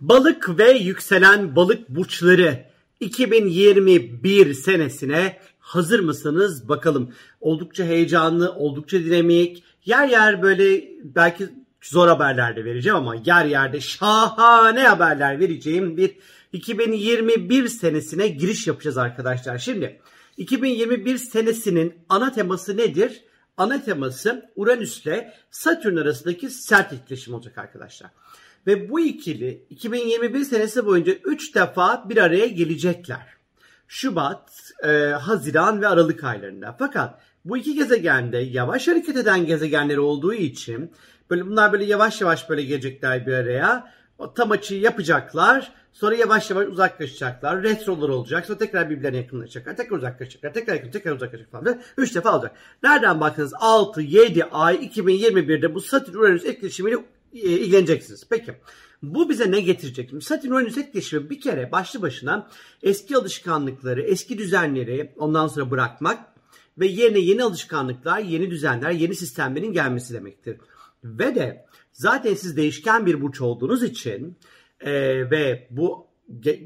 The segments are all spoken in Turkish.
Balık ve yükselen balık burçları 2021 senesine hazır mısınız bakalım. Oldukça heyecanlı, oldukça dinamik. Yer yer böyle belki zor haberler de vereceğim ama yer yerde şahane haberler vereceğim bir 2021 senesine giriş yapacağız arkadaşlar. Şimdi 2021 senesinin ana teması nedir? Ana teması Uranüs ile Satürn arasındaki sert etkileşim olacak arkadaşlar. Ve bu ikili 2021 senesi boyunca 3 defa bir araya gelecekler. Şubat, e, Haziran ve Aralık aylarında. Fakat bu iki gezegende yavaş hareket eden gezegenler olduğu için böyle bunlar böyle yavaş yavaş böyle gelecekler bir araya. O tam açıyı yapacaklar. Sonra yavaş yavaş uzaklaşacaklar. Retrolar olacak. Sonra tekrar birbirlerine yakınlaşacaklar. Tekrar uzaklaşacaklar. Tekrar yakın, tekrar uzaklaşacak falan. Üç defa olacak. Nereden baktınız 6, 7 ay 2021'de bu Satürn-Uranüs etkileşimiyle e, ilgileneceksiniz. Peki. Bu bize ne getirecek? Satürn Uranüs etkileşimi bir kere başlı başına eski alışkanlıkları, eski düzenleri ondan sonra bırakmak ve yerine yeni alışkanlıklar, yeni düzenler, yeni sistemlerin gelmesi demektir. Ve de zaten siz değişken bir burç olduğunuz için e, ve bu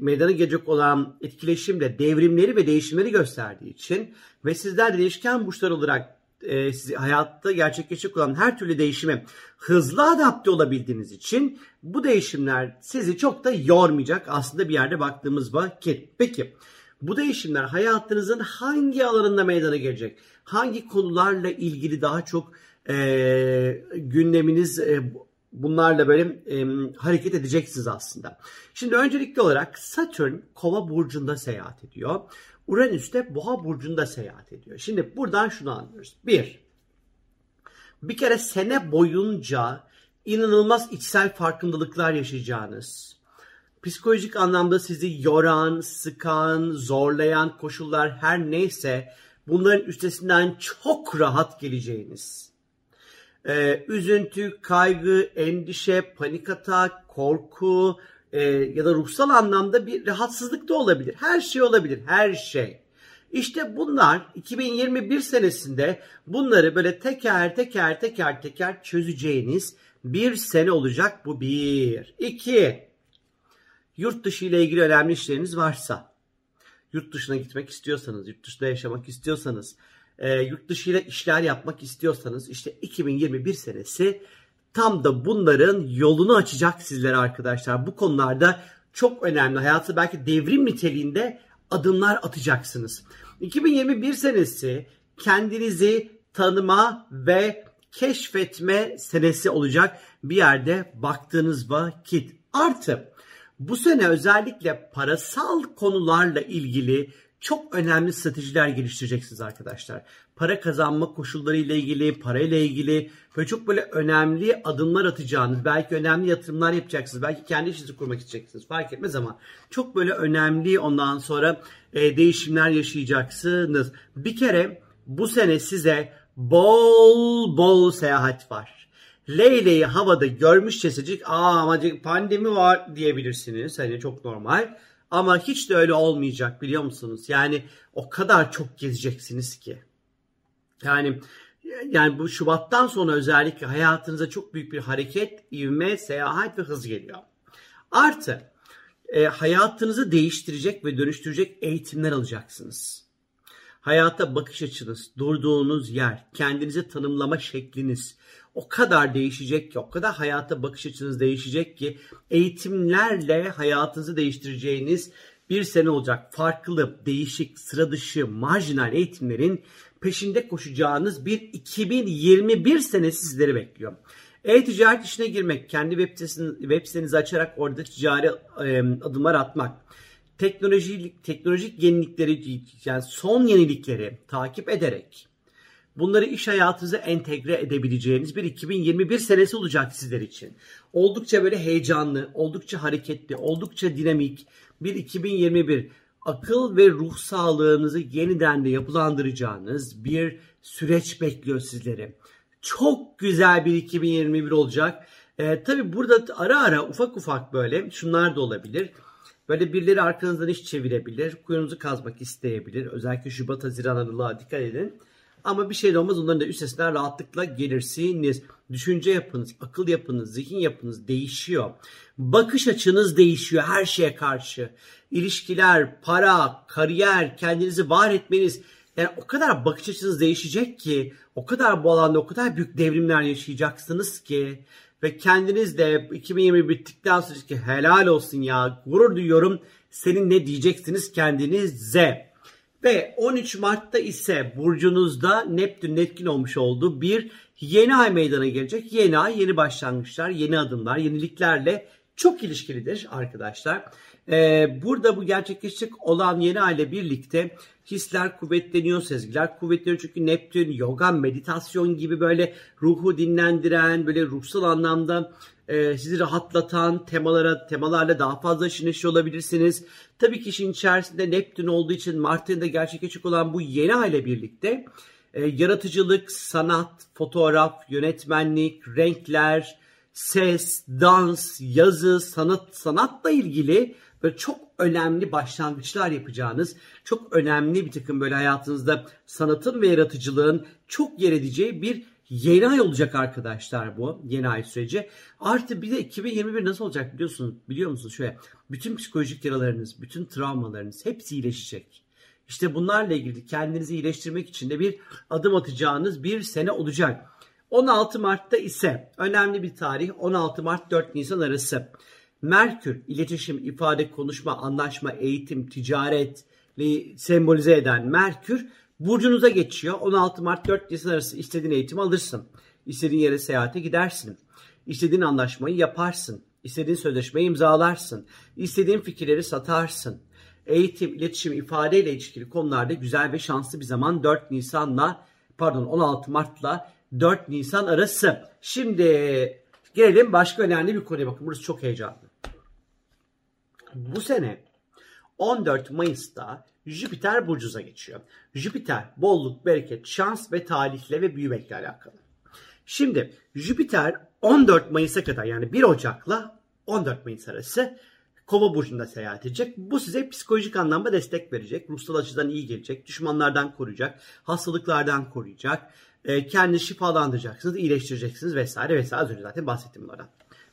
meydana gelecek olan etkileşim de devrimleri ve değişimleri gösterdiği için ve sizler de değişken burçlar olarak e, sizi hayatta gerçekleşecek olan her türlü değişime hızlı adapte olabildiğiniz için bu değişimler sizi çok da yormayacak aslında bir yerde baktığımız vakit. Peki bu değişimler hayatınızın hangi alanında meydana gelecek? Hangi konularla ilgili daha çok e, gündeminiz e, bunlarla böyle e, hareket edeceksiniz aslında. Şimdi öncelikli olarak Satürn Kova burcunda seyahat ediyor. Uranüs de Boğa burcunda seyahat ediyor. Şimdi buradan şunu anlıyoruz. Bir, bir kere sene boyunca inanılmaz içsel farkındalıklar yaşayacağınız, psikolojik anlamda sizi yoran, sıkan, zorlayan koşullar her neyse bunların üstesinden çok rahat geleceğiniz, ee, üzüntü, kaygı, endişe, panik atak, korku, e, ya da ruhsal anlamda bir rahatsızlık da olabilir. Her şey olabilir, her şey. İşte bunlar 2021 senesinde bunları böyle teker teker teker teker çözeceğiniz bir sene olacak bu bir. İki, yurt dışı ile ilgili önemli işleriniz varsa, yurt dışına gitmek istiyorsanız, yurt dışında yaşamak istiyorsanız, e, yurt dışı işler yapmak istiyorsanız işte 2021 senesi tam da bunların yolunu açacak sizlere arkadaşlar. Bu konularda çok önemli. Hayatı belki devrim niteliğinde adımlar atacaksınız. 2021 senesi kendinizi tanıma ve keşfetme senesi olacak bir yerde baktığınız vakit. Artı bu sene özellikle parasal konularla ilgili çok önemli stratejiler geliştireceksiniz arkadaşlar. Para kazanma koşulları ile ilgili, para ile ilgili böyle çok böyle önemli adımlar atacağınız, belki önemli yatırımlar yapacaksınız, belki kendi işinizi kurmak isteyeceksiniz fark etmez ama çok böyle önemli ondan sonra e, değişimler yaşayacaksınız. Bir kere bu sene size bol bol seyahat var. Leyle'yi havada görmüşçesicik aa ama pandemi var diyebilirsiniz. Hani çok normal. Ama hiç de öyle olmayacak biliyor musunuz? Yani o kadar çok gezeceksiniz ki. Yani yani bu Şubat'tan sonra özellikle hayatınıza çok büyük bir hareket, ivme, seyahat ve hız geliyor. Artı e, hayatınızı değiştirecek ve dönüştürecek eğitimler alacaksınız. Hayata bakış açınız, durduğunuz yer, kendinizi tanımlama şekliniz, o kadar değişecek ki, o kadar hayata bakış açınız değişecek ki eğitimlerle hayatınızı değiştireceğiniz bir sene olacak. Farklı, değişik, sıra dışı, marjinal eğitimlerin peşinde koşacağınız bir 2021 senesi sizleri bekliyor. E-ticaret işine girmek, kendi web, sitesini, web sitenizi açarak orada ticari e, adımlar atmak, teknolojik teknolojik yenilikleri yani son yenilikleri takip ederek bunları iş hayatınıza entegre edebileceğiniz bir 2021 senesi olacak sizler için. Oldukça böyle heyecanlı, oldukça hareketli, oldukça dinamik bir 2021 akıl ve ruh sağlığınızı yeniden de yapılandıracağınız bir süreç bekliyor sizleri. Çok güzel bir 2021 olacak. Ee, tabii burada ara ara ufak ufak böyle şunlar da olabilir. Böyle birileri arkanızdan iş çevirebilir. Kuyunuzu kazmak isteyebilir. Özellikle Şubat, Haziran, Aralık'a dikkat edin. Ama bir şey de olmaz onların da üstesinden rahatlıkla gelirsiniz. Düşünce yapınız, akıl yapınız, zihin yapınız değişiyor. Bakış açınız değişiyor her şeye karşı. İlişkiler, para, kariyer, kendinizi var etmeniz yani o kadar bakış açınız değişecek ki, o kadar bu alanda o kadar büyük devrimler yaşayacaksınız ki ve kendiniz de 2020 bittikten sonra ki helal olsun ya gurur duyuyorum senin ne diyeceksiniz kendinize. Ve 13 Mart'ta ise burcunuzda Neptün etkin olmuş olduğu bir yeni ay meydana gelecek. Yeni ay, yeni başlangıçlar, yeni adımlar, yeniliklerle çok ilişkilidir arkadaşlar. Ee, burada bu gerçekleşecek olan yeni ay ile birlikte hisler kuvvetleniyor, sezgiler kuvvetleniyor. Çünkü Neptün, yoga, meditasyon gibi böyle ruhu dinlendiren, böyle ruhsal anlamda e, sizi rahatlatan temalara temalarla daha fazla işin olabilirsiniz. Tabii ki işin içerisinde Neptün olduğu için Mart ayında gerçekleşecek olan bu yeni ay ile birlikte e, yaratıcılık, sanat, fotoğraf, yönetmenlik, renkler, ses, dans, yazı, sanat, sanatla ilgili böyle çok önemli başlangıçlar yapacağınız, çok önemli bir takım böyle hayatınızda sanatın ve yaratıcılığın çok yer edeceği bir yeni ay olacak arkadaşlar bu yeni ay süreci. Artı bir de 2021 nasıl olacak biliyorsunuz biliyor musunuz şöyle bütün psikolojik yaralarınız, bütün travmalarınız hepsi iyileşecek. İşte bunlarla ilgili kendinizi iyileştirmek için de bir adım atacağınız bir sene olacak. 16 Mart'ta ise önemli bir tarih 16 Mart 4 Nisan arası. Merkür iletişim, ifade, konuşma, anlaşma, eğitim, ticaret sembolize eden Merkür burcunuza geçiyor. 16 Mart 4 Nisan arası istediğin eğitimi alırsın. İstediğin yere seyahate gidersin. İstediğin anlaşmayı yaparsın. İstediğin sözleşmeyi imzalarsın. İstediğin fikirleri satarsın. Eğitim, iletişim, ifade ile ilişkili konularda güzel ve şanslı bir zaman 4 Nisan'la pardon 16 Mart'la 4 Nisan arası. Şimdi gelelim başka önemli bir konuya bakın. Burası çok heyecanlı. Bu sene 14 Mayıs'ta Jüpiter burcuza geçiyor. Jüpiter bolluk, bereket, şans ve talihle ve büyümekle alakalı. Şimdi Jüpiter 14 Mayıs'a kadar yani 1 Ocak'la 14 Mayıs arası Kova burcunda seyahat edecek. Bu size psikolojik anlamda destek verecek. Ruhsal açıdan iyi gelecek. Düşmanlardan koruyacak. Hastalıklardan koruyacak. E, kendini şifalandıracaksınız, iyileştireceksiniz vesaire vesaire. Az önce zaten bahsettim bunlardan.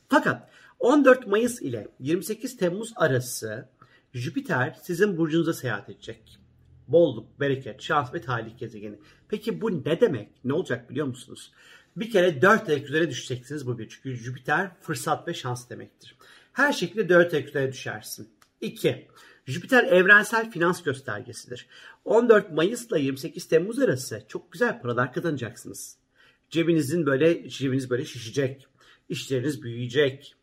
Fakat 14 Mayıs ile 28 Temmuz arası Jüpiter sizin burcunuza seyahat edecek. Bolluk, bereket, şans ve talih gezegeni. Peki bu ne demek? Ne olacak biliyor musunuz? Bir kere 4 ayak üzere düşeceksiniz bu bir. Çünkü Jüpiter fırsat ve şans demektir. Her şekilde 4 ayak üzere düşersin. 2. Jüpiter evrensel finans göstergesidir. 14 Mayıs ile 28 Temmuz arası çok güzel paralar kazanacaksınız. Cebinizin böyle cebiniz böyle şişecek. İşleriniz büyüyecek.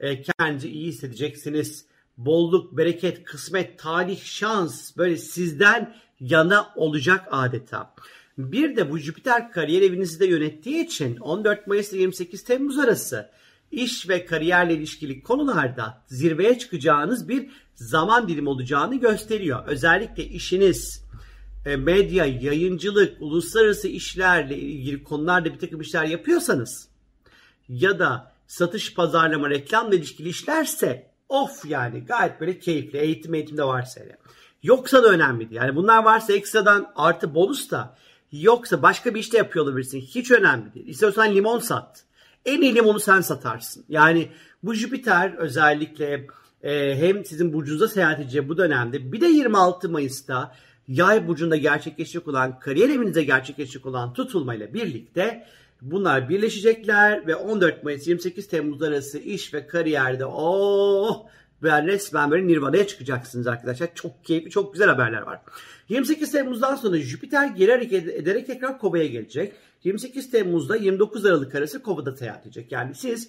E, kendinizi iyi hissedeceksiniz. Bolluk, bereket, kısmet, talih, şans böyle sizden yana olacak adeta. Bir de bu Jüpiter kariyer evinizi de yönettiği için 14 Mayıs ile 28 Temmuz arası iş ve kariyerle ilişkili konularda zirveye çıkacağınız bir zaman dilimi olacağını gösteriyor. Özellikle işiniz, e, medya, yayıncılık, uluslararası işlerle ilgili konularda bir takım işler yapıyorsanız ya da satış, pazarlama, reklamla ilişkili işlerse of yani gayet böyle keyifli. Eğitim eğitimde varsa yani. Yoksa da önemli değil. Yani bunlar varsa ekstradan artı bonus da yoksa başka bir işte yapıyor olabilirsin. Hiç önemli değil. İstiyorsan limon sat. En iyi limonu sen satarsın. Yani bu Jüpiter özellikle e, hem sizin burcunuza seyahat edeceği bu dönemde bir de 26 Mayıs'ta yay burcunda gerçekleşecek olan kariyer evinize gerçekleşecek olan tutulmayla birlikte bunlar birleşecekler ve 14 Mayıs 28 Temmuz arası iş ve kariyerde oh ben resmen böyle Nirvana'ya çıkacaksınız arkadaşlar. Çok keyifli, çok güzel haberler var. 28 Temmuz'dan sonra Jüpiter geri hareket ederek tekrar Kova'ya gelecek. 28 Temmuz'da 29 Aralık arası Kova'da seyahat edecek. Yani siz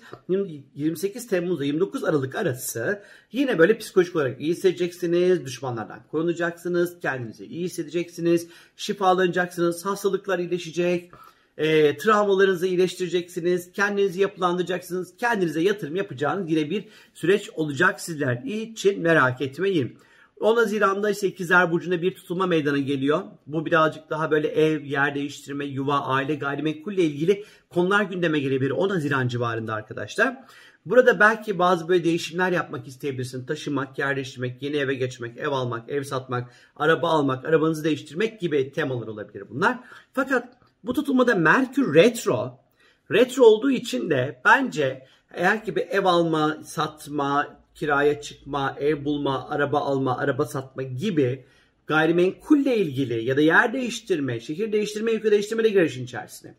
28 Temmuz'da 29 Aralık arası yine böyle psikolojik olarak iyi hissedeceksiniz. Düşmanlardan korunacaksınız. Kendinizi iyi hissedeceksiniz. Şifalanacaksınız. Hastalıklar iyileşecek. E, travmalarınızı iyileştireceksiniz. Kendinizi yapılandıracaksınız. Kendinize yatırım yapacağınız yine bir süreç olacak sizler için merak etmeyin. 10 Haziran'da ise ikizler burcunda bir tutulma meydana geliyor. Bu birazcık daha böyle ev, yer değiştirme, yuva, aile, gayrimenkulle ilgili konular gündeme gelebilir 10 Haziran civarında arkadaşlar. Burada belki bazı böyle değişimler yapmak isteyebilirsin. Taşımak, yerleştirmek, yeni eve geçmek, ev almak, ev satmak, araba almak, arabanızı değiştirmek gibi temalar olabilir bunlar. Fakat bu tutulmada Merkür retro, retro olduğu için de bence eğer ki bir ev alma, satma, kiraya çıkma, ev bulma, araba alma, araba satma gibi gayrimenkulle ilgili ya da yer değiştirme, şehir değiştirme, ülke değiştirme de girer işin içerisine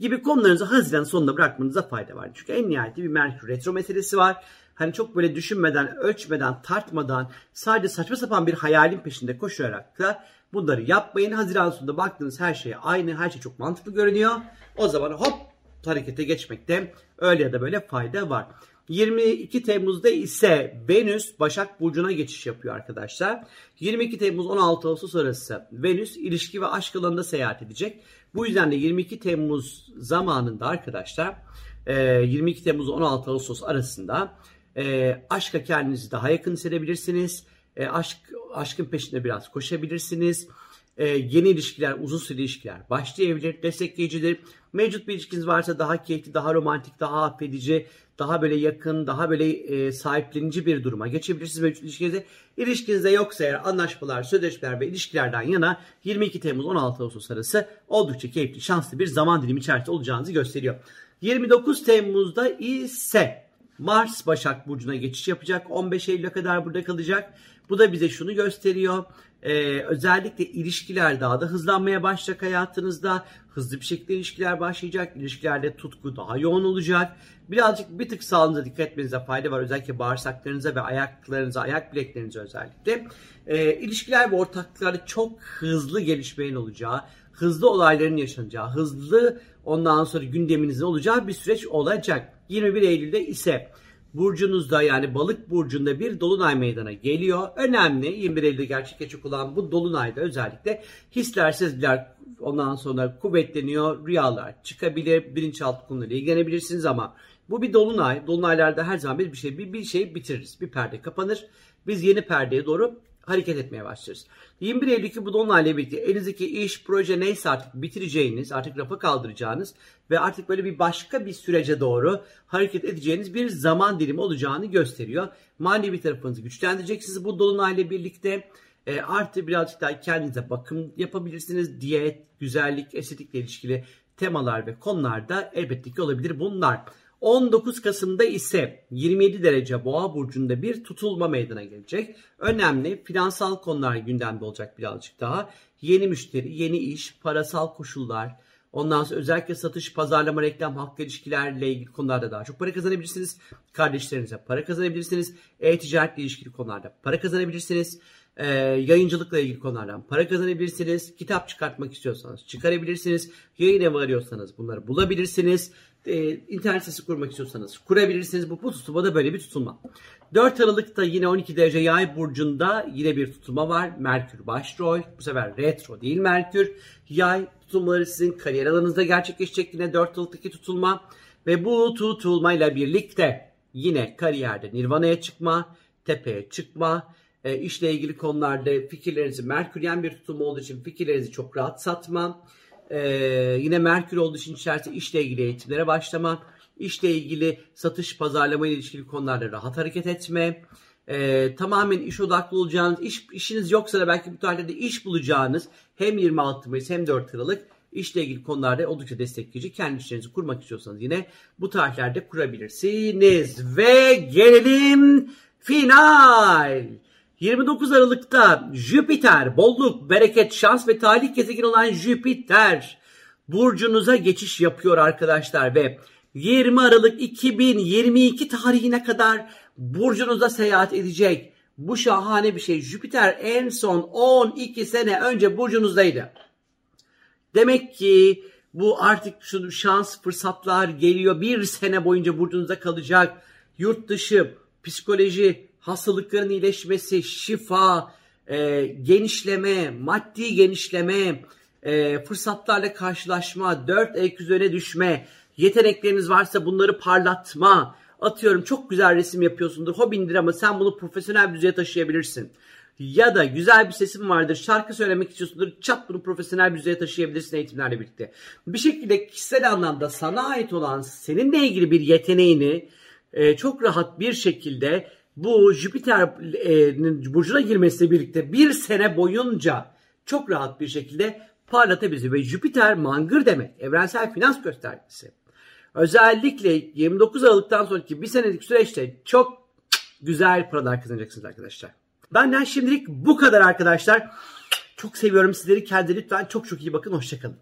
gibi konularınızı Haziran sonunda bırakmanıza fayda var. Çünkü en nihayetinde bir Merkür retro meselesi var. Hani çok böyle düşünmeden, ölçmeden, tartmadan sadece saçma sapan bir hayalin peşinde koşarak da bunları yapmayın. Haziran sonunda baktığınız her şey aynı, her şey çok mantıklı görünüyor. O zaman hop harekete geçmekte öyle ya da böyle fayda var. 22 Temmuz'da ise Venüs Başak Burcu'na geçiş yapıyor arkadaşlar. 22 Temmuz 16 Ağustos arası Venüs ilişki ve aşk alanında seyahat edecek. Bu yüzden de 22 Temmuz zamanında arkadaşlar 22 e, Temmuz 16 Ağustos arasında e, aşka kendinizi daha yakın hissedebilirsiniz. E, aşk aşkın peşinde biraz koşabilirsiniz e, yeni ilişkiler, uzun süreli ilişkiler başlayabilir, destekleyicidir. Mevcut bir ilişkiniz varsa daha keyifli, daha romantik, daha affedici, daha böyle yakın, daha böyle e, sahiplenici bir duruma geçebilirsiniz mevcut ilişkinizde. İlişkinizde yoksa eğer anlaşmalar, sözleşmeler ve ilişkilerden yana 22 Temmuz 16 Ağustos arası oldukça keyifli, şanslı bir zaman dilimi içerisinde olacağınızı gösteriyor. 29 Temmuz'da ise Mars Başak Burcu'na geçiş yapacak. 15 Eylül'e kadar burada kalacak. Bu da bize şunu gösteriyor. Ee, özellikle ilişkiler daha da hızlanmaya başlayacak hayatınızda. Hızlı bir şekilde ilişkiler başlayacak. İlişkilerde tutku daha yoğun olacak. Birazcık bir tık sağlığınıza dikkat etmenize fayda var. Özellikle bağırsaklarınıza ve ayaklarınıza, ayak bileklerinize özellikle. Ee, ilişkiler ve ortaklıklarda çok hızlı gelişmeyin olacağı, hızlı olayların yaşanacağı, hızlı ondan sonra gündeminizin olacağı bir süreç olacak. 21 Eylül'de ise burcunuzda yani balık burcunda bir dolunay meydana geliyor. Önemli 21 Eylül'de gerçekleşecek olan bu dolunayda özellikle hisler, sezgiler ondan sonra kuvvetleniyor. Rüyalar çıkabilir, bilinçaltı konularıyla ilgilenebilirsiniz ama bu bir dolunay. Dolunaylarda her zaman bir, şey bir, bir şey bitiririz. Bir perde kapanır. Biz yeni perdeye doğru hareket etmeye başlarız. 21 Eylül'deki bu donlarla birlikte elinizdeki iş, proje neyse artık bitireceğiniz, artık rafa kaldıracağınız ve artık böyle bir başka bir sürece doğru hareket edeceğiniz bir zaman dilimi olacağını gösteriyor. Manevi tarafınızı güçlendireceksiniz bu dolunayla birlikte. E, artı birazcık daha kendinize bakım yapabilirsiniz. Diyet, güzellik, estetikle ilişkili temalar ve konularda elbette ki olabilir bunlar. 19 Kasım'da ise 27 derece boğa burcunda bir tutulma meydana gelecek. Önemli finansal konular gündemde olacak birazcık daha. Yeni müşteri, yeni iş, parasal koşullar, Ondan sonra özellikle satış, pazarlama, reklam, halkla ilişkilerle ilgili konularda daha çok para kazanabilirsiniz. Kardeşlerinize para kazanabilirsiniz. E-ticaretle ilişkili konularda para kazanabilirsiniz. E, yayıncılıkla ilgili konulardan para kazanabilirsiniz. Kitap çıkartmak istiyorsanız çıkarabilirsiniz. Yayın evi arıyorsanız bunları bulabilirsiniz e, internet sitesi kurmak istiyorsanız kurabilirsiniz. Bu, bu tutulma da böyle bir tutulma. 4 Aralık'ta yine 12 derece yay burcunda yine bir tutulma var. Merkür başrol. Bu sefer retro değil Merkür. Yay tutulmaları sizin kariyer alanınızda gerçekleşecek yine 4 Aralık'taki tutulma. Ve bu tutulmayla birlikte yine kariyerde nirvana'ya çıkma, tepeye çıkma, e, işle ilgili konularda fikirlerinizi Merküryen bir tutulma olduğu için fikirlerinizi çok rahat satma, ee, yine Merkür olduğu için içerisinde işle ilgili eğitimlere başlama, işle ilgili satış, pazarlama ile ilişkili konularda rahat hareket etme, e, tamamen iş odaklı olacağınız, iş, işiniz yoksa da belki bu tarihlerde iş bulacağınız hem 26 Mayıs hem 4 Aralık işle ilgili konularda oldukça destekleyici. Kendi işlerinizi kurmak istiyorsanız yine bu tarihlerde kurabilirsiniz. Ve gelelim final. 29 Aralık'ta Jüpiter, bolluk, bereket, şans ve talih gezegeni olan Jüpiter burcunuza geçiş yapıyor arkadaşlar ve 20 Aralık 2022 tarihine kadar burcunuza seyahat edecek. Bu şahane bir şey. Jüpiter en son 12 sene önce burcunuzdaydı. Demek ki bu artık şu şans fırsatlar geliyor. Bir sene boyunca burcunuzda kalacak. Yurt dışı, psikoloji, hastalıkların iyileşmesi, şifa, e, genişleme, maddi genişleme, e, fırsatlarla karşılaşma, dört ek üzerine düşme, yetenekleriniz varsa bunları parlatma. Atıyorum çok güzel resim yapıyorsundur, hobindir ama sen bunu profesyonel bir düzeye taşıyabilirsin. Ya da güzel bir sesin vardır, şarkı söylemek istiyorsundur, çat bunu profesyonel bir düzeye taşıyabilirsin eğitimlerle birlikte. Bir şekilde kişisel anlamda sana ait olan seninle ilgili bir yeteneğini e, çok rahat bir şekilde bu Jüpiter'in burcuna girmesiyle birlikte bir sene boyunca çok rahat bir şekilde parlatabilir. Ve Jüpiter mangır demek. Evrensel finans göstergesi. Özellikle 29 Aralık'tan sonraki bir senelik süreçte çok güzel paralar kazanacaksınız arkadaşlar. Benden şimdilik bu kadar arkadaşlar. Çok seviyorum sizleri. Kendinize lütfen çok çok iyi bakın. Hoşçakalın.